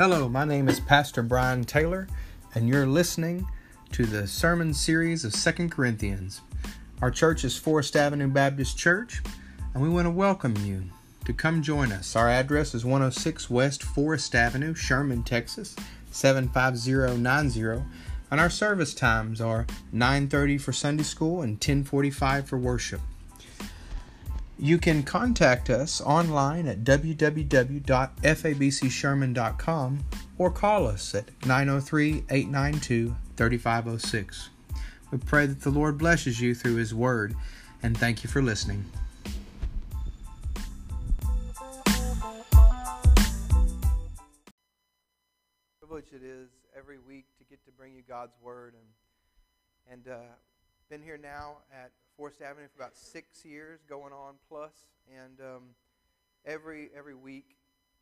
Hello, my name is Pastor Brian Taylor, and you're listening to the sermon series of Second Corinthians. Our church is Forest Avenue Baptist Church, and we want to welcome you to come join us. Our address is 106 West Forest Avenue, Sherman, Texas 75090, and our service times are 9:30 for Sunday school and 10:45 for worship. You can contact us online at www.fabcsherman.com or call us at 903 892 3506. We pray that the Lord blesses you through His Word, and thank you for listening. Privilege it is every week to get to bring you God's Word, and and uh, been here now at Forest Avenue for about six years, going on plus, and um, every every week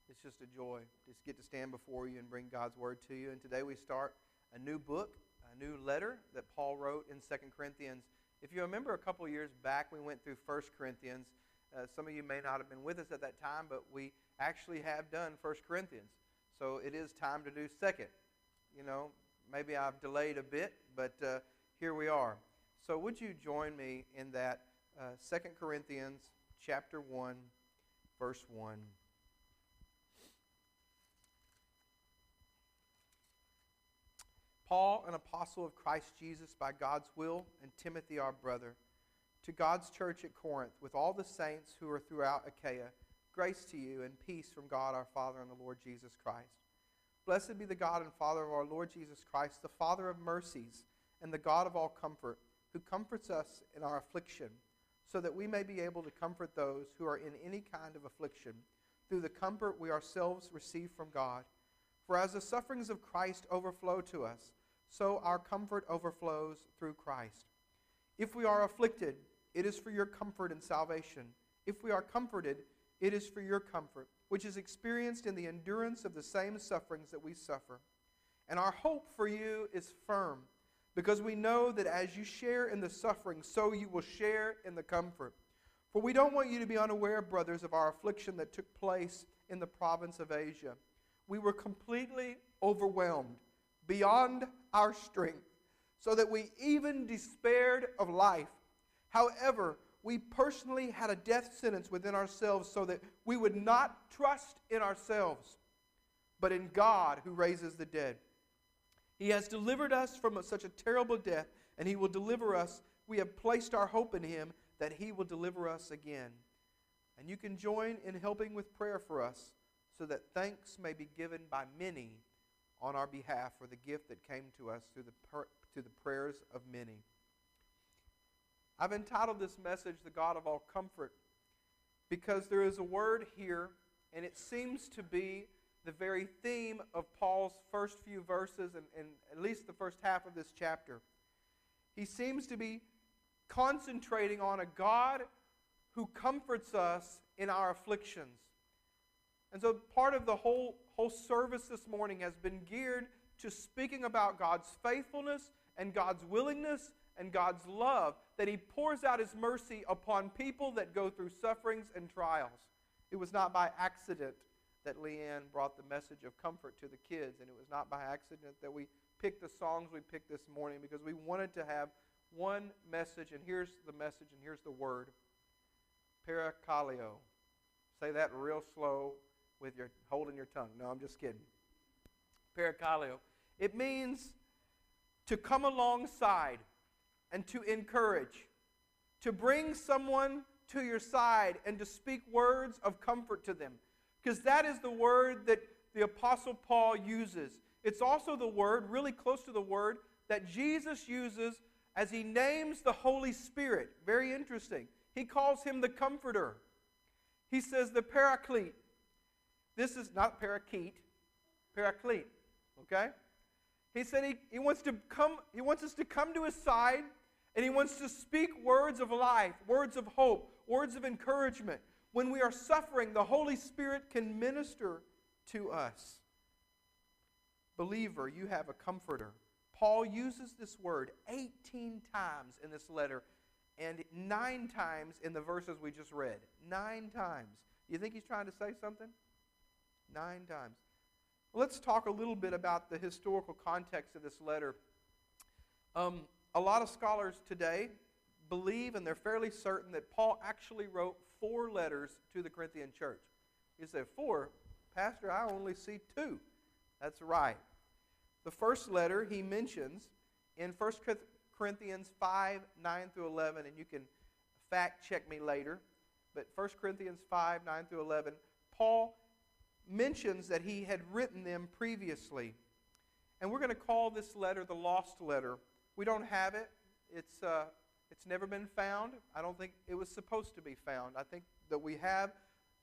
it's just a joy to get to stand before you and bring God's word to you. And today we start a new book, a new letter that Paul wrote in Second Corinthians. If you remember a couple years back, we went through First Corinthians. Uh, some of you may not have been with us at that time, but we actually have done First Corinthians. So it is time to do Second. You know, maybe I've delayed a bit, but uh, here we are. So would you join me in that uh, 2 Corinthians chapter 1, verse 1. Paul, an apostle of Christ Jesus by God's will, and Timothy, our brother, to God's church at Corinth, with all the saints who are throughout Achaia, grace to you and peace from God our Father and the Lord Jesus Christ. Blessed be the God and Father of our Lord Jesus Christ, the Father of mercies and the God of all comfort who comforts us in our affliction, so that we may be able to comfort those who are in any kind of affliction through the comfort we ourselves receive from God. For as the sufferings of Christ overflow to us, so our comfort overflows through Christ. If we are afflicted, it is for your comfort and salvation. If we are comforted, it is for your comfort, which is experienced in the endurance of the same sufferings that we suffer. And our hope for you is firm because we know that as you share in the suffering, so you will share in the comfort. For we don't want you to be unaware, brothers, of our affliction that took place in the province of Asia. We were completely overwhelmed beyond our strength, so that we even despaired of life. However, we personally had a death sentence within ourselves so that we would not trust in ourselves, but in God who raises the dead. He has delivered us from such a terrible death, and He will deliver us. We have placed our hope in Him that He will deliver us again. And you can join in helping with prayer for us so that thanks may be given by many on our behalf for the gift that came to us through the, through the prayers of many. I've entitled this message, The God of All Comfort, because there is a word here, and it seems to be the very theme of Paul's first few verses and, and at least the first half of this chapter. He seems to be concentrating on a God who comforts us in our afflictions. And so part of the whole, whole service this morning has been geared to speaking about God's faithfulness and God's willingness and God's love, that He pours out His mercy upon people that go through sufferings and trials. It was not by accident that Leanne brought the message of comfort to the kids. And it was not by accident that we picked the songs we picked this morning because we wanted to have one message. And here's the message, and here's the word Parakaleo. Say that real slow with your holding your tongue. No, I'm just kidding. Parakaleo. It means to come alongside and to encourage, to bring someone to your side and to speak words of comfort to them. Because that is the word that the Apostle Paul uses. It's also the word, really close to the word, that Jesus uses as he names the Holy Spirit. Very interesting. He calls him the Comforter. He says the Paraclete. This is not Parakeet, Paraclete. Okay? He said he, he wants to come, he wants us to come to his side and he wants to speak words of life, words of hope, words of encouragement. When we are suffering, the Holy Spirit can minister to us. Believer, you have a comforter. Paul uses this word 18 times in this letter and nine times in the verses we just read. Nine times. You think he's trying to say something? Nine times. Let's talk a little bit about the historical context of this letter. Um, a lot of scholars today believe, and they're fairly certain, that Paul actually wrote four letters to the Corinthian church. You say, Four? Pastor, I only see two. That's right. The first letter he mentions in 1 Corinthians 5 9 through 11, and you can fact check me later, but 1 Corinthians 5 9 through 11, Paul mentions that he had written them previously. And we're going to call this letter the lost letter. We don't have it. It's, uh, it's never been found. I don't think it was supposed to be found. I think that we have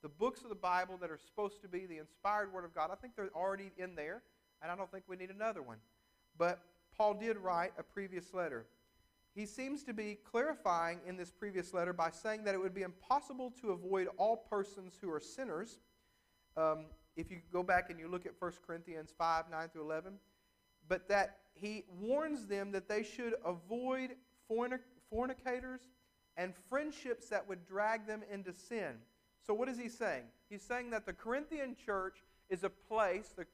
the books of the Bible that are supposed to be the inspired Word of God. I think they're already in there, and I don't think we need another one. But Paul did write a previous letter. He seems to be clarifying in this previous letter by saying that it would be impossible to avoid all persons who are sinners. Um, if you go back and you look at 1 Corinthians 5 9 through 11, but that he warns them that they should avoid fornicators and friendships that would drag them into sin. So, what is he saying? He's saying that the Corinthian church is a place, the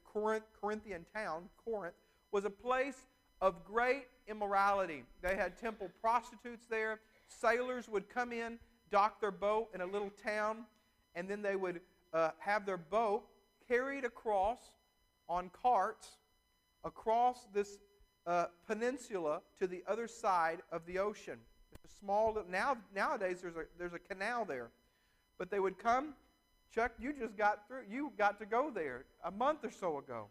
Corinthian town, Corinth, was a place of great immorality. They had temple prostitutes there. Sailors would come in, dock their boat in a little town, and then they would uh, have their boat carried across on carts across this uh, peninsula to the other side of the ocean. Small now nowadays there's a there's a canal there, but they would come. Chuck, you just got through. You got to go there a month or so ago,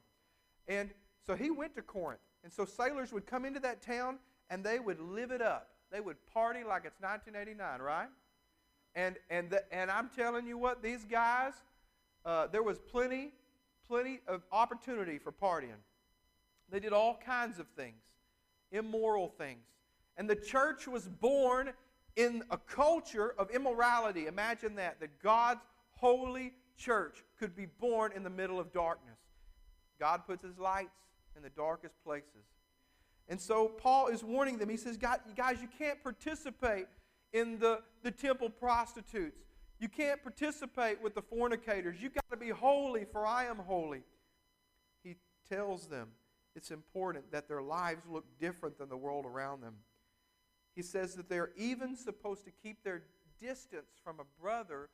and so he went to Corinth. And so sailors would come into that town and they would live it up. They would party like it's 1989, right? And and the, and I'm telling you what, these guys, uh, there was plenty, plenty of opportunity for partying. They did all kinds of things, immoral things. And the church was born in a culture of immorality. Imagine that, that God's holy church could be born in the middle of darkness. God puts his lights in the darkest places. And so Paul is warning them. He says, guys, you can't participate in the, the temple prostitutes. You can't participate with the fornicators. You've got to be holy, for I am holy. He tells them it's important that their lives look different than the world around them. He says that they're even supposed to keep their distance from a brother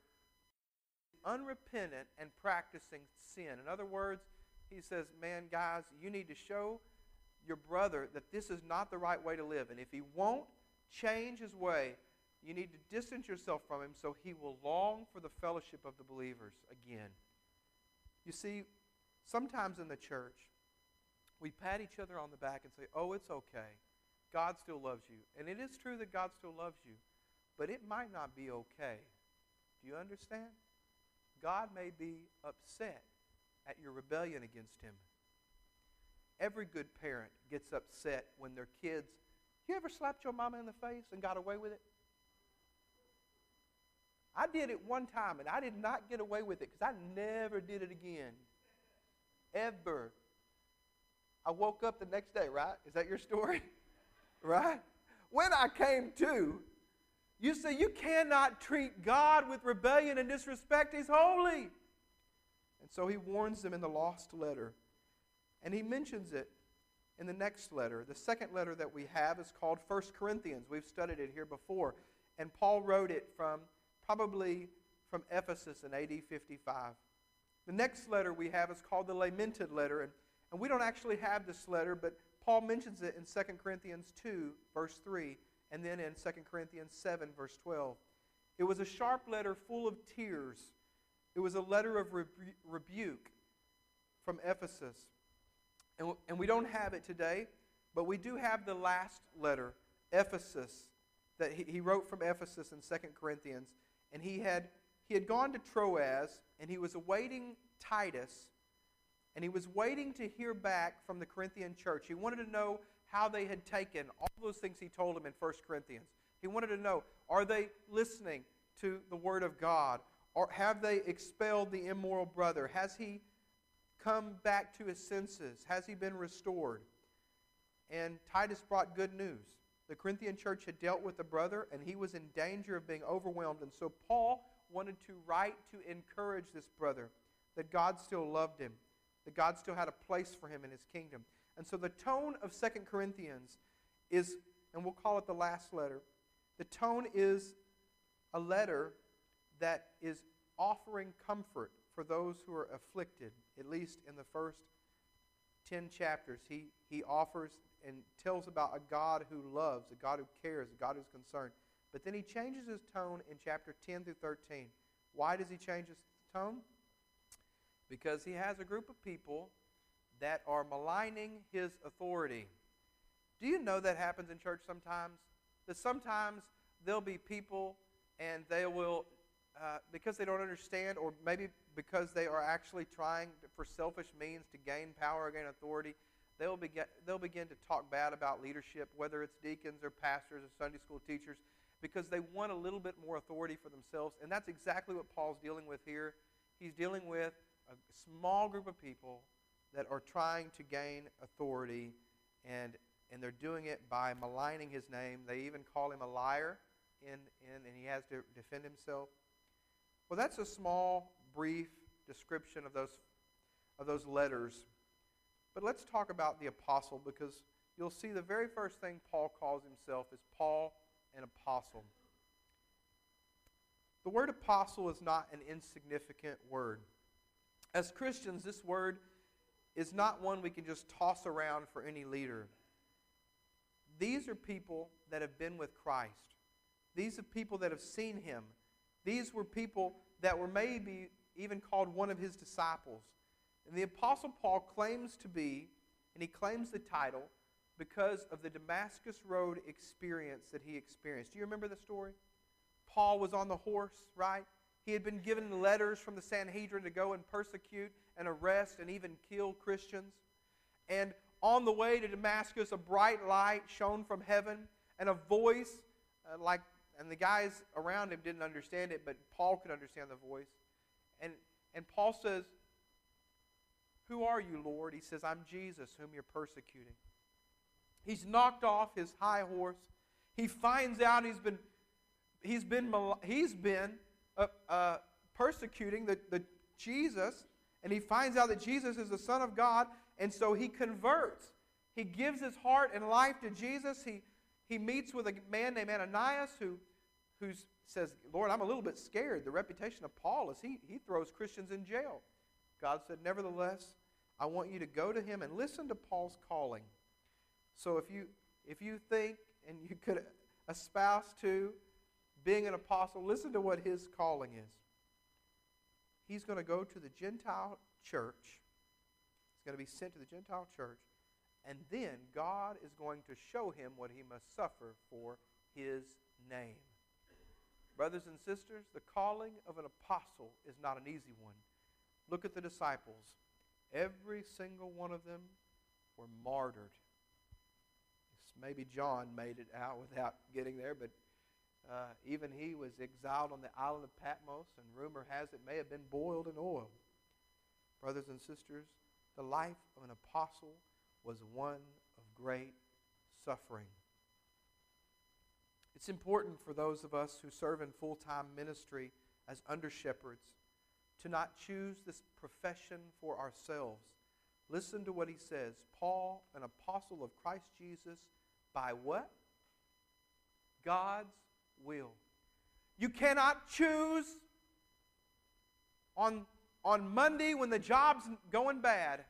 unrepentant and practicing sin. In other words, he says, Man, guys, you need to show your brother that this is not the right way to live. And if he won't change his way, you need to distance yourself from him so he will long for the fellowship of the believers again. You see, sometimes in the church, we pat each other on the back and say, Oh, it's okay. God still loves you. And it is true that God still loves you, but it might not be okay. Do you understand? God may be upset at your rebellion against Him. Every good parent gets upset when their kids. You ever slapped your mama in the face and got away with it? I did it one time and I did not get away with it because I never did it again. Ever. I woke up the next day, right? Is that your story? right? When I came to, you see, you cannot treat God with rebellion and disrespect. He's holy. And so he warns them in the lost letter. And he mentions it in the next letter. The second letter that we have is called 1 Corinthians. We've studied it here before. And Paul wrote it from probably from Ephesus in AD 55. The next letter we have is called the lamented letter. And and we don't actually have this letter, but Paul mentions it in 2 Corinthians 2, verse 3, and then in 2 Corinthians 7, verse 12. It was a sharp letter full of tears. It was a letter of rebu- rebuke from Ephesus. And, and we don't have it today, but we do have the last letter, Ephesus, that he, he wrote from Ephesus in 2 Corinthians. And he had, he had gone to Troas, and he was awaiting Titus and he was waiting to hear back from the Corinthian church. He wanted to know how they had taken all those things he told them in 1 Corinthians. He wanted to know are they listening to the Word of God? Or have they expelled the immoral brother? Has he come back to his senses? Has he been restored? And Titus brought good news. The Corinthian church had dealt with the brother, and he was in danger of being overwhelmed. And so Paul wanted to write to encourage this brother that God still loved him that God still had a place for him in his kingdom. And so the tone of Second Corinthians is, and we'll call it the last letter, the tone is a letter that is offering comfort for those who are afflicted, at least in the first 10 chapters. He, he offers and tells about a God who loves, a God who cares, a God who's concerned. But then he changes his tone in chapter 10 through 13. Why does he change his tone? Because he has a group of people that are maligning his authority. Do you know that happens in church sometimes? That sometimes there'll be people and they will, uh, because they don't understand, or maybe because they are actually trying to, for selfish means to gain power, gain authority, they'll begin, they'll begin to talk bad about leadership, whether it's deacons or pastors or Sunday school teachers, because they want a little bit more authority for themselves. And that's exactly what Paul's dealing with here. He's dealing with a small group of people that are trying to gain authority, and, and they're doing it by maligning his name. They even call him a liar, in, in, and he has to defend himself. Well, that's a small, brief description of those, of those letters. But let's talk about the apostle because you'll see the very first thing Paul calls himself is Paul, an apostle. The word apostle is not an insignificant word. As Christians, this word is not one we can just toss around for any leader. These are people that have been with Christ. These are people that have seen him. These were people that were maybe even called one of his disciples. And the Apostle Paul claims to be, and he claims the title, because of the Damascus Road experience that he experienced. Do you remember the story? Paul was on the horse, right? He had been given letters from the Sanhedrin to go and persecute and arrest and even kill Christians. And on the way to Damascus, a bright light shone from heaven, and a voice, uh, like, and the guys around him didn't understand it, but Paul could understand the voice. And, and Paul says, Who are you, Lord? He says, I'm Jesus, whom you're persecuting. He's knocked off his high horse. He finds out he's been, he's been, he's been uh, uh, persecuting the, the Jesus, and he finds out that Jesus is the Son of God, and so he converts. He gives his heart and life to Jesus. He, he meets with a man named Ananias who who says, Lord, I'm a little bit scared. The reputation of Paul is he, he throws Christians in jail. God said, Nevertheless, I want you to go to him and listen to Paul's calling. So if you if you think and you could espouse to being an apostle, listen to what his calling is. He's going to go to the Gentile church. He's going to be sent to the Gentile church. And then God is going to show him what he must suffer for his name. Brothers and sisters, the calling of an apostle is not an easy one. Look at the disciples. Every single one of them were martyred. Maybe John made it out without getting there, but uh, even he was exiled on the island of Patmos, and rumor has it may have been boiled in oil. Brothers and sisters, the life of an apostle was one of great suffering. It's important for those of us who serve in full time ministry as under shepherds to not choose this profession for ourselves. Listen to what he says Paul, an apostle of Christ Jesus, by what? God's will. You cannot choose on, on Monday when the job's going bad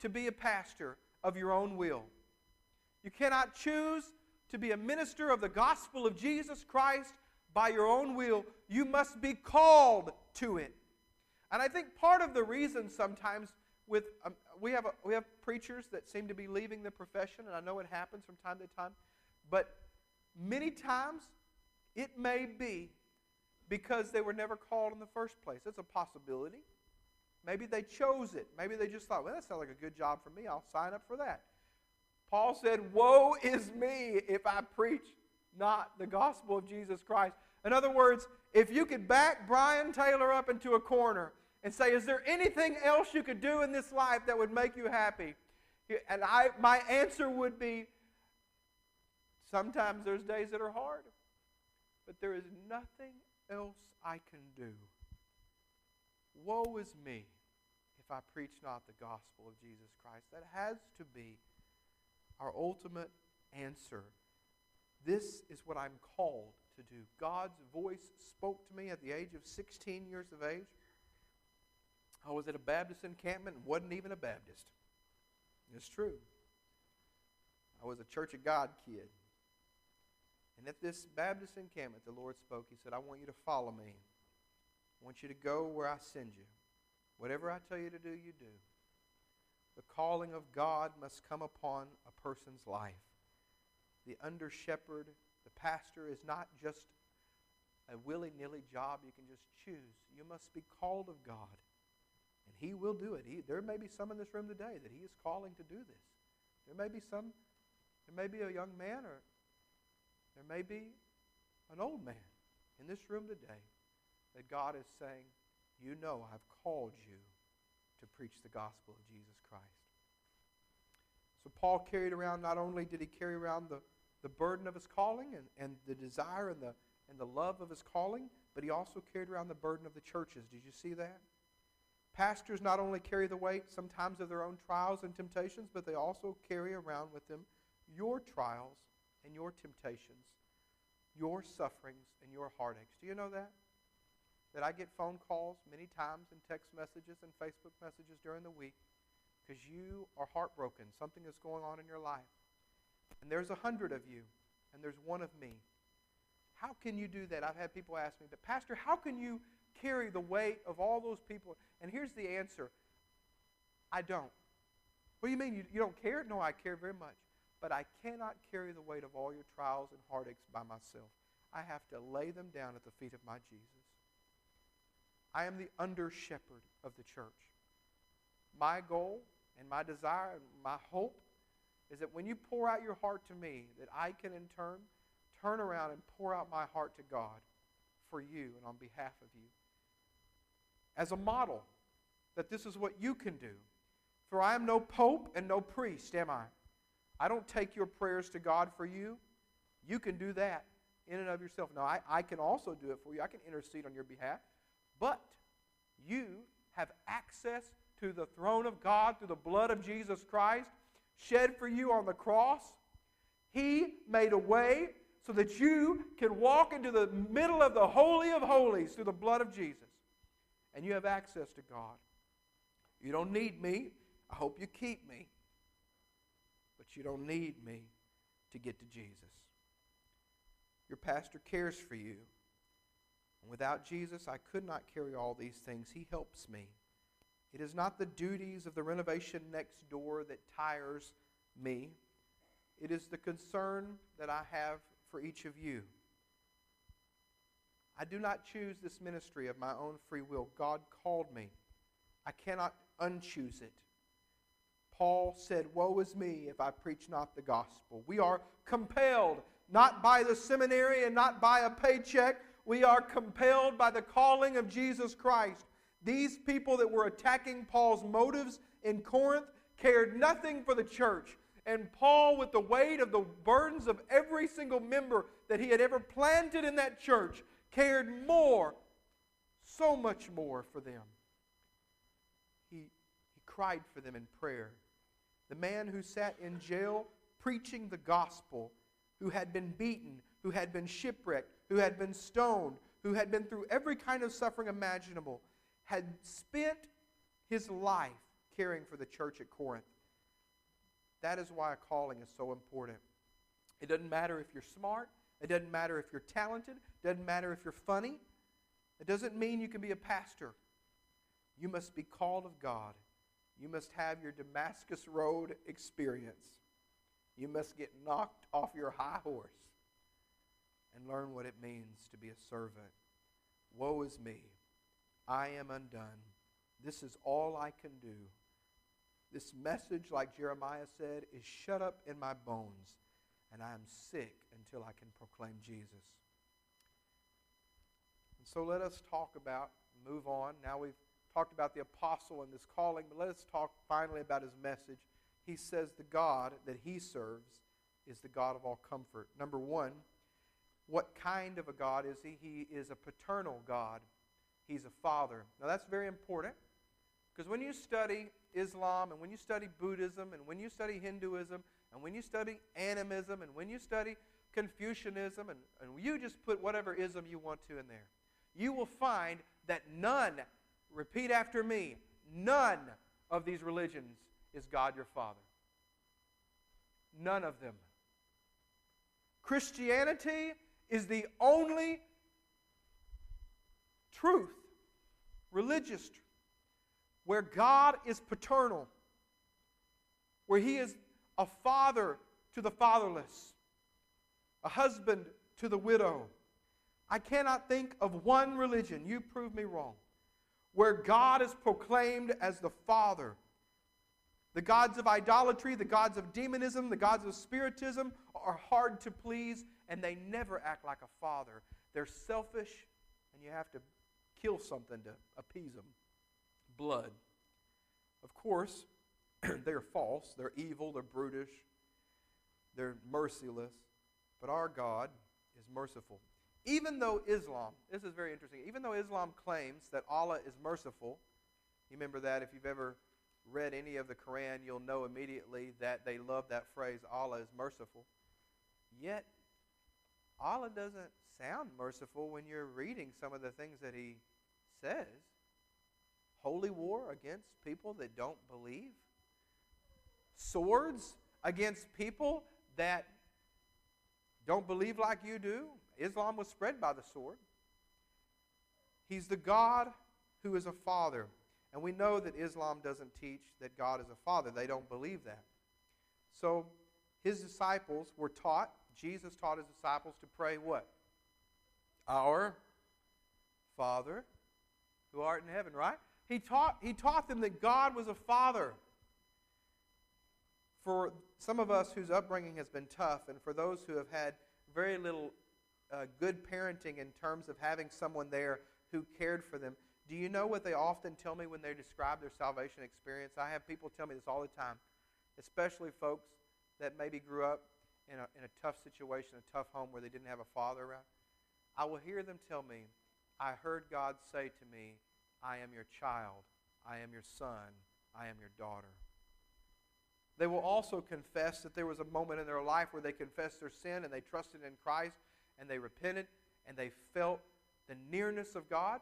to be a pastor of your own will. You cannot choose to be a minister of the gospel of Jesus Christ by your own will. You must be called to it. And I think part of the reason sometimes with um, we have a, we have preachers that seem to be leaving the profession, and I know it happens from time to time, but many times it may be because they were never called in the first place. That's a possibility. Maybe they chose it. Maybe they just thought, well, that sounds like a good job for me. I'll sign up for that. Paul said, Woe is me if I preach not the gospel of Jesus Christ. In other words, if you could back Brian Taylor up into a corner and say, Is there anything else you could do in this life that would make you happy? And I, my answer would be, Sometimes there's days that are hard. But there is nothing else I can do. Woe is me if I preach not the gospel of Jesus Christ. That has to be our ultimate answer. This is what I'm called to do. God's voice spoke to me at the age of 16 years of age. I was at a Baptist encampment and wasn't even a Baptist. It's true. I was a Church of God kid. And at this Baptist encampment, the Lord spoke. He said, I want you to follow me. I want you to go where I send you. Whatever I tell you to do, you do. The calling of God must come upon a person's life. The under shepherd, the pastor, is not just a willy nilly job you can just choose. You must be called of God. And He will do it. He, there may be some in this room today that He is calling to do this. There may be some, there may be a young man or there may be an old man in this room today that God is saying, You know, I've called you to preach the gospel of Jesus Christ. So Paul carried around, not only did he carry around the, the burden of his calling and, and the desire and the, and the love of his calling, but he also carried around the burden of the churches. Did you see that? Pastors not only carry the weight sometimes of their own trials and temptations, but they also carry around with them your trials and your temptations, your sufferings and your heartaches. Do you know that? That I get phone calls many times and text messages and Facebook messages during the week because you are heartbroken. Something is going on in your life. And there's a hundred of you, and there's one of me. How can you do that? I've had people ask me, but Pastor, how can you carry the weight of all those people? And here's the answer I don't. What do you mean? You, you don't care? No, I care very much. But I cannot carry the weight of all your trials and heartaches by myself. I have to lay them down at the feet of my Jesus. I am the under shepherd of the church. My goal and my desire and my hope is that when you pour out your heart to me, that I can in turn turn around and pour out my heart to God for you and on behalf of you. As a model, that this is what you can do. For I am no pope and no priest, am I? I don't take your prayers to God for you. You can do that in and of yourself. Now, I, I can also do it for you. I can intercede on your behalf. But you have access to the throne of God through the blood of Jesus Christ shed for you on the cross. He made a way so that you can walk into the middle of the Holy of Holies through the blood of Jesus. And you have access to God. You don't need me. I hope you keep me. But you don't need me to get to Jesus. Your pastor cares for you. And without Jesus, I could not carry all these things. He helps me. It is not the duties of the renovation next door that tires me. It is the concern that I have for each of you. I do not choose this ministry of my own free will. God called me. I cannot unchoose it. Paul said, Woe is me if I preach not the gospel. We are compelled, not by the seminary and not by a paycheck. We are compelled by the calling of Jesus Christ. These people that were attacking Paul's motives in Corinth cared nothing for the church. And Paul, with the weight of the burdens of every single member that he had ever planted in that church, cared more, so much more for them. He, he cried for them in prayer. The man who sat in jail preaching the gospel, who had been beaten, who had been shipwrecked, who had been stoned, who had been through every kind of suffering imaginable, had spent his life caring for the church at Corinth. That is why a calling is so important. It doesn't matter if you're smart, it doesn't matter if you're talented, it doesn't matter if you're funny. It doesn't mean you can be a pastor. You must be called of God. You must have your Damascus Road experience. You must get knocked off your high horse and learn what it means to be a servant. Woe is me. I am undone. This is all I can do. This message, like Jeremiah said, is shut up in my bones, and I am sick until I can proclaim Jesus. And so let us talk about, move on. Now we've talked about the apostle and this calling, but let us talk finally about his message. He says the God that he serves is the God of all comfort. Number one, what kind of a God is he? He is a paternal God. He's a father. Now, that's very important Because when you study Islam and when you study Buddhism and when you study Hinduism and when you study animism and when you study Confucianism and, and you just put whatever ism you want to in there, you will find that none, repeat after me, none of these religions is God your Father. None of them. Christianity is the only truth, religious where God is paternal, where He is a father to the fatherless, a husband to the widow. I cannot think of one religion, you prove me wrong, where God is proclaimed as the Father. The gods of idolatry, the gods of demonism, the gods of spiritism are hard to please, and they never act like a father. They're selfish, and you have to kill something to appease them blood. Of course, they're false, they're evil, they're brutish, they're merciless, but our God is merciful. Even though Islam, this is very interesting, even though Islam claims that Allah is merciful, you remember that if you've ever read any of the Quran, you'll know immediately that they love that phrase, Allah is merciful. Yet, Allah doesn't sound merciful when you're reading some of the things that He says. Holy war against people that don't believe. Swords against people that don't believe like you do. Islam was spread by the sword. He's the God who is a father. And we know that Islam doesn't teach that God is a father. They don't believe that. So his disciples were taught, Jesus taught his disciples to pray what? Our Father who art in heaven, right? He taught, he taught them that God was a father. For some of us whose upbringing has been tough, and for those who have had very little uh, good parenting in terms of having someone there who cared for them, do you know what they often tell me when they describe their salvation experience? I have people tell me this all the time, especially folks that maybe grew up in a, in a tough situation, a tough home where they didn't have a father around. I will hear them tell me, I heard God say to me, I am your child, I am your son, I am your daughter. They will also confess that there was a moment in their life where they confessed their sin and they trusted in Christ and they repented and they felt the nearness of God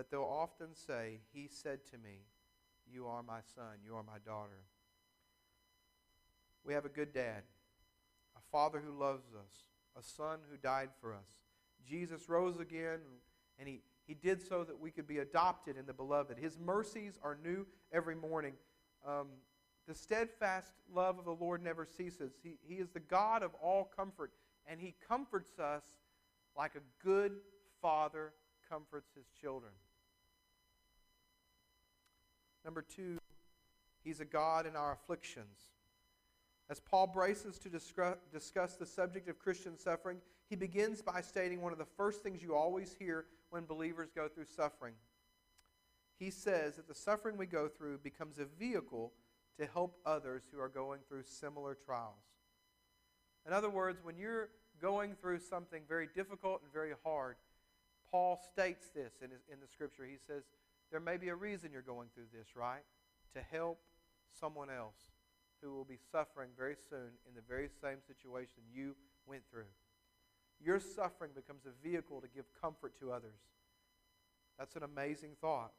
but they'll often say, He said to me, You are my son, you are my daughter. We have a good dad, a father who loves us, a son who died for us. Jesus rose again, and he, he did so that we could be adopted in the beloved. His mercies are new every morning. Um, the steadfast love of the Lord never ceases. He, he is the God of all comfort, and He comforts us like a good father comforts his children. Number two, he's a God in our afflictions. As Paul braces to discuss the subject of Christian suffering, he begins by stating one of the first things you always hear when believers go through suffering. He says that the suffering we go through becomes a vehicle to help others who are going through similar trials. In other words, when you're going through something very difficult and very hard, Paul states this in, his, in the scripture. He says, there may be a reason you're going through this, right? To help someone else who will be suffering very soon in the very same situation you went through. Your suffering becomes a vehicle to give comfort to others. That's an amazing thought.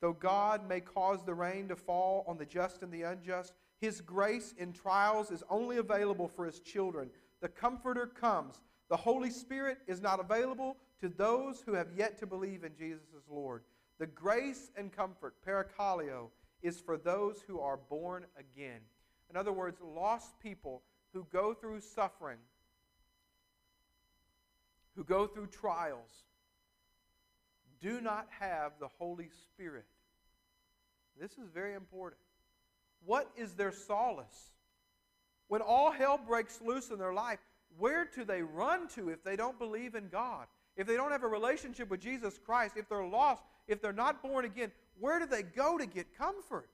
Though God may cause the rain to fall on the just and the unjust, His grace in trials is only available for His children. The Comforter comes. The Holy Spirit is not available to those who have yet to believe in Jesus as Lord. The grace and comfort, parakaleo, is for those who are born again. In other words, lost people who go through suffering, who go through trials, do not have the Holy Spirit. This is very important. What is their solace? When all hell breaks loose in their life, where do they run to if they don't believe in God? if they don't have a relationship with Jesus Christ, if they're lost, if they're not born again, where do they go to get comfort?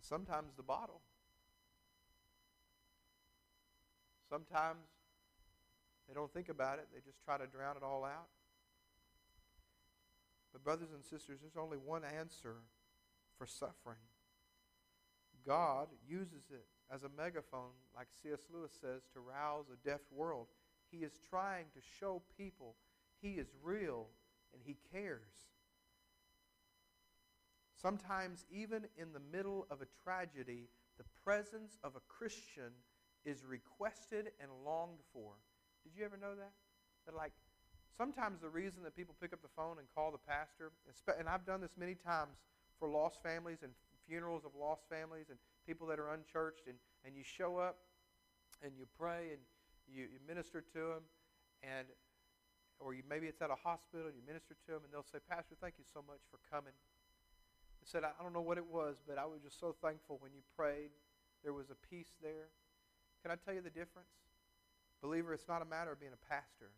Sometimes the bottle. Sometimes They don't think about it, they just try to drown it all out. But, brothers and sisters, there's only one answer for suffering. God uses it as a megaphone, like C.S. Lewis says, to rouse a deaf world. He is trying to show people he is real and he cares. Sometimes, even in the middle of a tragedy, the presence of a Christian is requested and longed for. Did you ever know that? That, like, sometimes the reason that people pick up the phone and call the pastor, and I've done this many times for lost families and funerals of lost families and people that are unchurched, and, and you show up and you pray and you, you minister to them, and or you, maybe it's at a hospital and you minister to them, and they'll say, Pastor, thank you so much for coming. They said, I don't know what it was, but I was just so thankful when you prayed. There was a peace there. Can I tell you the difference? Believer, it's not a matter of being a pastor.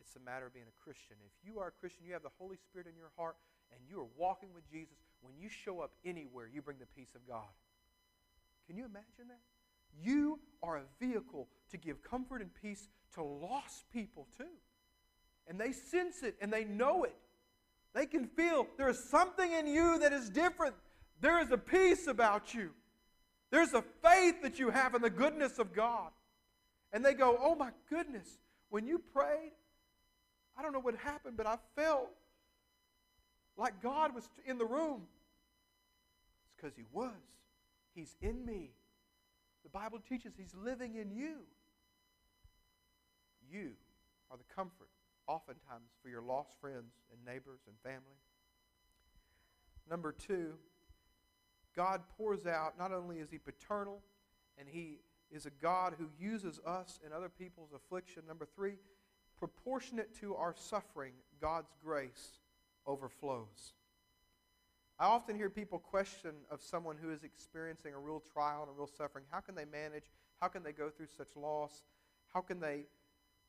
It's a matter of being a Christian. If you are a Christian, you have the Holy Spirit in your heart, and you are walking with Jesus, when you show up anywhere, you bring the peace of God. Can you imagine that? You are a vehicle to give comfort and peace to lost people, too. And they sense it and they know it. They can feel there is something in you that is different. There is a peace about you. There's a faith that you have in the goodness of God. And they go, Oh my goodness, when you prayed, I don't know what happened, but I felt like God was in the room. It's because He was. He's in me. The Bible teaches He's living in you. You are the comfort, oftentimes, for your lost friends and neighbors and family. Number two, God pours out, not only is He paternal, and He is a God who uses us and other people's affliction. Number three, proportionate to our suffering, God's grace overflows. I often hear people question of someone who is experiencing a real trial and a real suffering. How can they manage? How can they go through such loss? How can they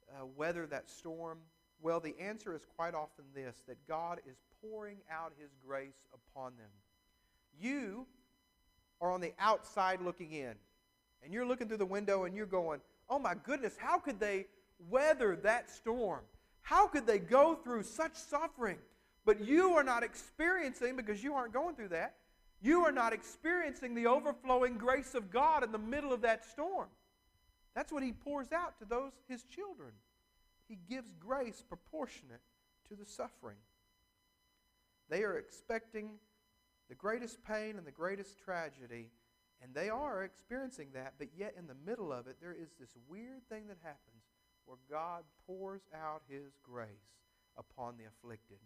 uh, weather that storm? Well, the answer is quite often this that God is pouring out His grace upon them. You are on the outside looking in, and you're looking through the window and you're going, Oh my goodness, how could they weather that storm? How could they go through such suffering? But you are not experiencing, because you aren't going through that, you are not experiencing the overflowing grace of God in the middle of that storm. That's what He pours out to those, His children. He gives grace proportionate to the suffering. They are expecting the greatest pain and the greatest tragedy, and they are experiencing that, but yet in the middle of it, there is this weird thing that happens where God pours out His grace upon the afflicted.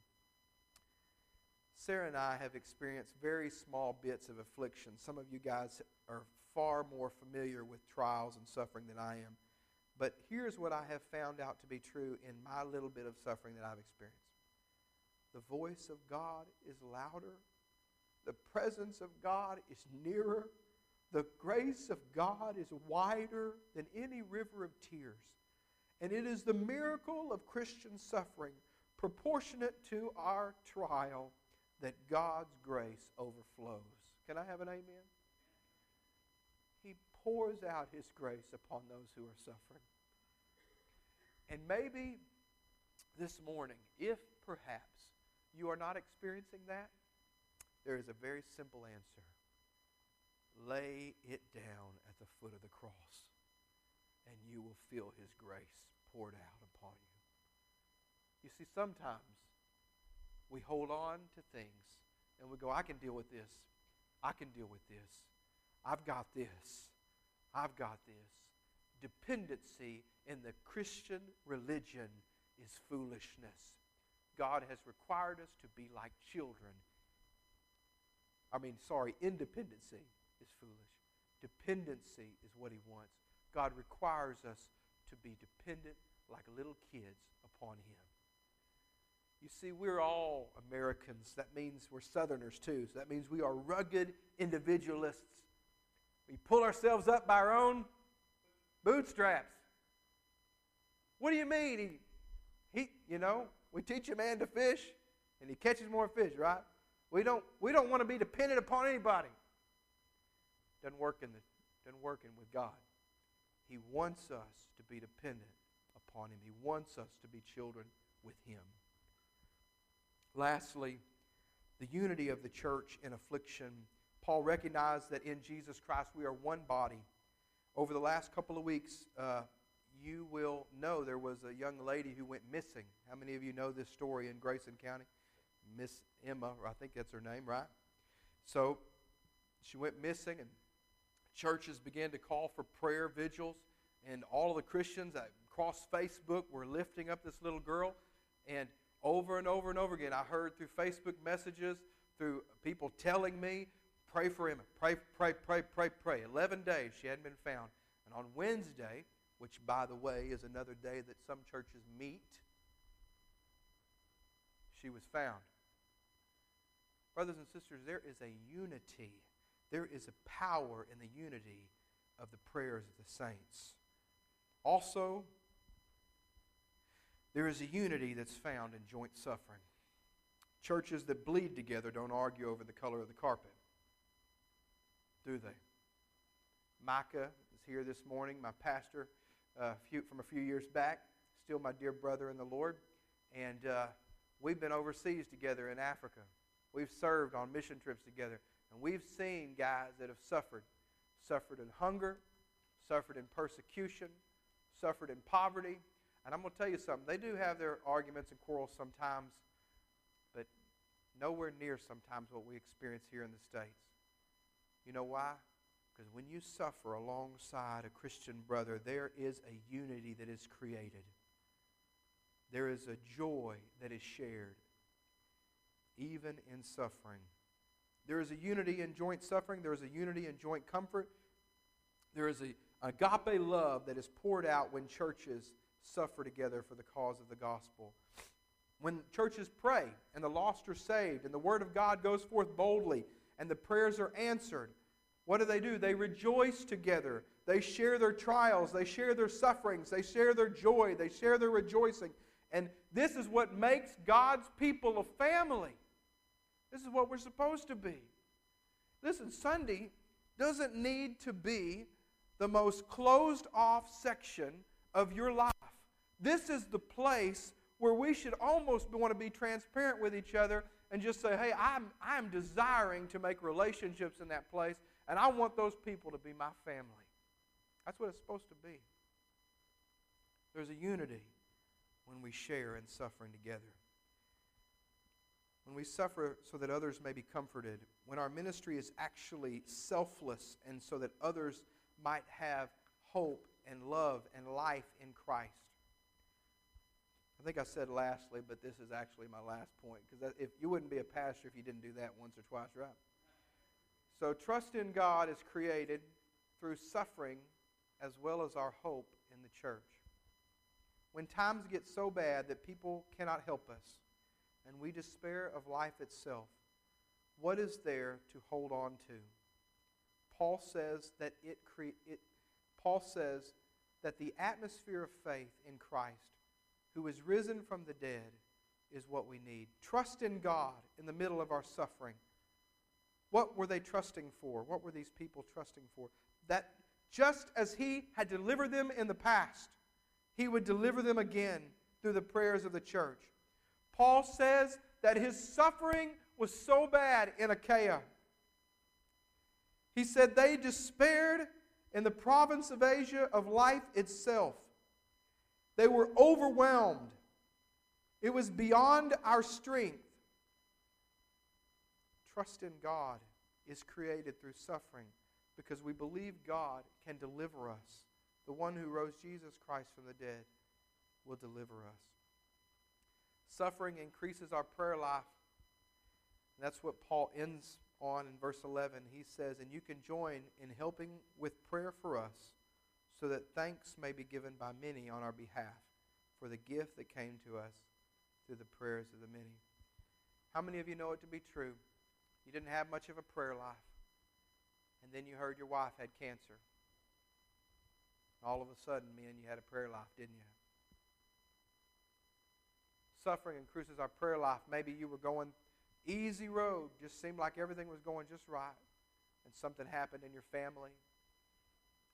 Sarah and I have experienced very small bits of affliction. Some of you guys are far more familiar with trials and suffering than I am. But here's what I have found out to be true in my little bit of suffering that I've experienced the voice of God is louder, the presence of God is nearer, the grace of God is wider than any river of tears. And it is the miracle of Christian suffering proportionate to our trial that God's grace overflows. Can I have an amen? He pours out His grace upon those who are suffering. And maybe this morning, if perhaps you are not experiencing that, there is a very simple answer. Lay it down at the foot of the cross, and you will feel His grace poured out upon you. You see, sometimes we hold on to things and we go, I can deal with this. I can deal with this. I've got this. I've got this. Dependency in the Christian religion is foolishness. God has required us to be like children. I mean, sorry, independency is foolish. Dependency is what He wants. God requires us to be dependent like little kids upon Him. You see, we're all Americans. That means we're Southerners too. So that means we are rugged individualists. We pull ourselves up by our own bootstraps. What do you mean? He, he, you know, we teach a man to fish, and he catches more fish, right? We don't, we don't want to be dependent upon anybody. Doesn't work in the, doesn't work in with God. He wants us to be dependent upon him. He wants us to be children with him. Lastly, the unity of the church in affliction. Paul recognized that in Jesus Christ we are one body. Over the last couple of weeks, uh, you will know there was a young lady who went missing. How many of you know this story in Grayson County? Miss Emma, I think that's her name, right? So she went missing, and churches began to call for prayer vigils, and all of the Christians across Facebook were lifting up this little girl. And over and over and over again, I heard through Facebook messages, through people telling me, pray for Emma, pray, pray, pray, pray, pray. 11 days she hadn't been found. And on Wednesday, which, by the way, is another day that some churches meet, she was found. Brothers and sisters, there is a unity. There is a power in the unity of the prayers of the saints. Also, there is a unity that's found in joint suffering. Churches that bleed together don't argue over the color of the carpet, do they? Micah is here this morning, my pastor uh, few, from a few years back, still my dear brother in the Lord. And uh, we've been overseas together in Africa. We've served on mission trips together. And we've seen guys that have suffered suffered in hunger, suffered in persecution, suffered in poverty. And I'm going to tell you something. They do have their arguments and quarrels sometimes, but nowhere near sometimes what we experience here in the States. You know why? Because when you suffer alongside a Christian brother, there is a unity that is created. There is a joy that is shared, even in suffering. There is a unity in joint suffering. There is a unity in joint comfort. There is a agape love that is poured out when churches suffer together for the cause of the gospel. When churches pray and the lost are saved and the word of God goes forth boldly and the prayers are answered, what do they do? They rejoice together. They share their trials. They share their sufferings. They share their joy. They share their rejoicing. And this is what makes God's people a family. This is what we're supposed to be. Listen, Sunday doesn't need to be the most closed off section of your life. This is the place where we should almost want to be transparent with each other and just say, hey, I'm, I'm desiring to make relationships in that place and I want those people to be my family. That's what it's supposed to be. There's a unity when we share in suffering together. When we suffer so that others may be comforted. When our ministry is actually selfless and so that others might have hope and love and life in Christ. I think I said lastly, but this is actually my last point because if you wouldn't be a pastor if you didn't do that once or twice, right? So, trust in God is created through suffering as well as our hope in the church. When times get so bad that people cannot help us and we despair of life itself, what is there to hold on to? Paul says that it, cre- it Paul says that the atmosphere of faith in Christ, who is risen from the dead, is what we need. Trust in God in the middle of our suffering what were they trusting for? What were these people trusting for? That just as He had delivered them in the past, He would deliver them again through the prayers of the church. Paul says that his suffering was so bad in Achaia. He said they despaired in the province of Asia of life itself. They were overwhelmed. It was beyond our strength trust in God is created through suffering because we believe God can deliver us. The one who rose Jesus Christ from the dead will deliver us. Suffering increases our prayer life. And that's what Paul ends on in verse 11. He says, And you can join in helping with prayer for us, so that thanks may be given by many on our behalf for the gift that came to us through the prayers of the many. How many of you know it to be true? You didn't have much of a prayer life. And then you heard your wife had cancer. All of a sudden, men, you had a prayer life, didn't you? Suffering increases our prayer life. Maybe you were going easy road, just seemed like everything was going just right, and something happened in your family,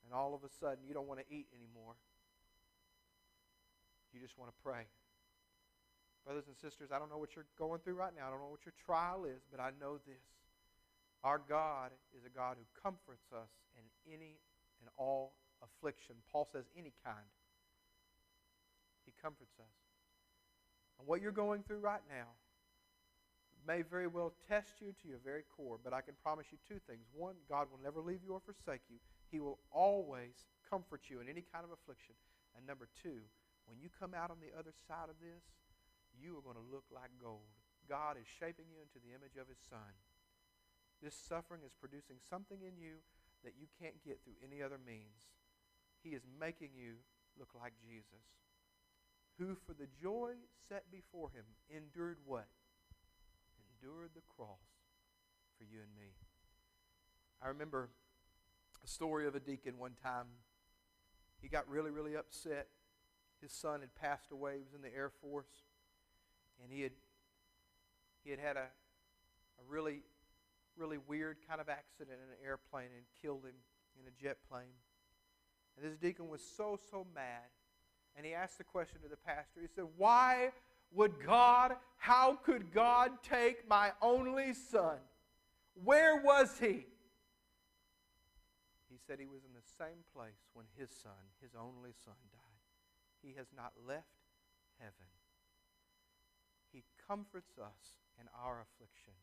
and all of a sudden you don't want to eat anymore. you just want to pray. Brothers and sisters, I don't know what you're going through right now. I don't know what your trial is, but I know this. Our God is a God who comforts us in any and all affliction. Paul says any kind. He comforts us. And what you're going through right now may very well test you to your very core, but I can promise you two things. One, God will never leave you or forsake you. He will always comfort you in any kind of affliction. And number two, when you come out on the other side of this, you are going to look like gold. God is shaping you into the image of His Son. This suffering is producing something in you that you can't get through any other means. He is making you look like Jesus, who for the joy set before him endured what? Endured the cross for you and me. I remember a story of a deacon one time. He got really, really upset his son had passed away. He was in the Air Force. And he had, he had had a, a really, really weird kind of accident in an airplane and killed him in a jet plane. And this deacon was so, so mad. And he asked the question to the pastor. He said, Why would God, how could God take my only son? Where was he? He said he was in the same place when his son, his only son, died. He has not left heaven. He comforts us in our affliction.